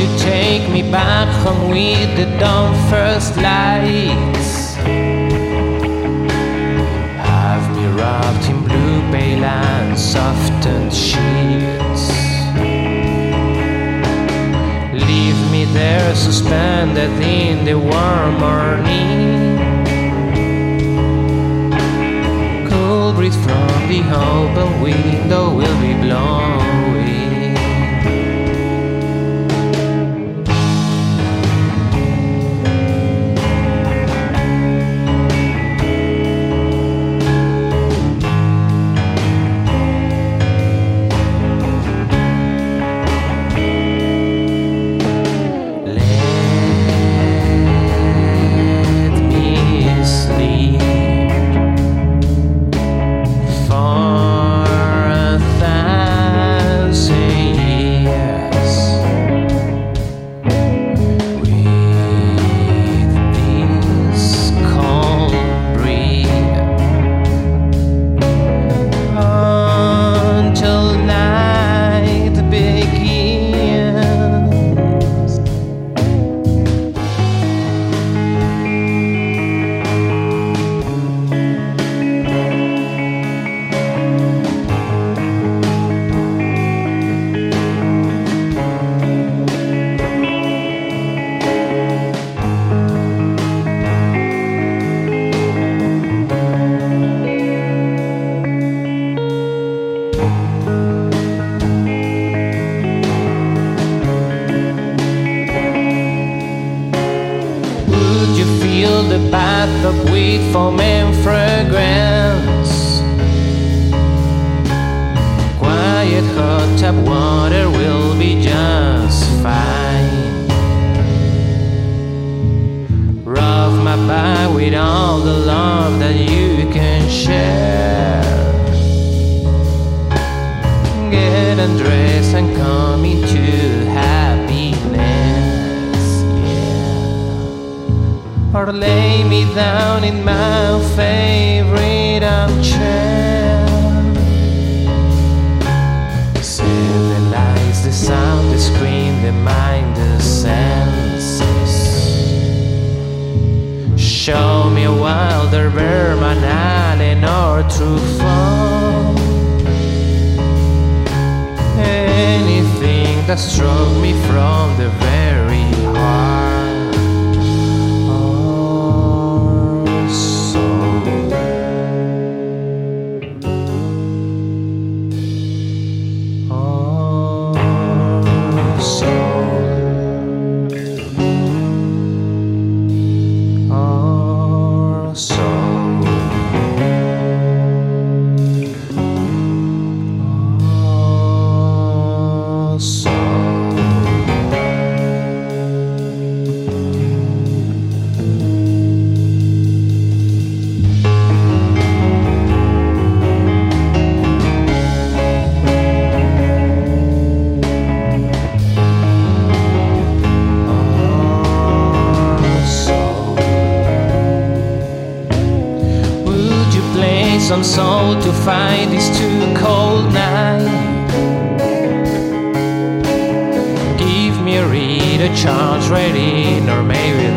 you take me back home with the dawn first lights? Have me wrapped in blue pale and softened sheets. Leave me there suspended in the warm morning. Cool breeze from the open window bath of wheat foam and fragrance? Quiet hot tap water will be just or lay me down in my favorite armchair. See the lights, the sound, the screen, the mind, the senses. Show me a wilder Bergman Allen or Truffaut. Anything that struck me from the very heart. Some soul to fight this too cold night? Give me a read, a charge ready, or maybe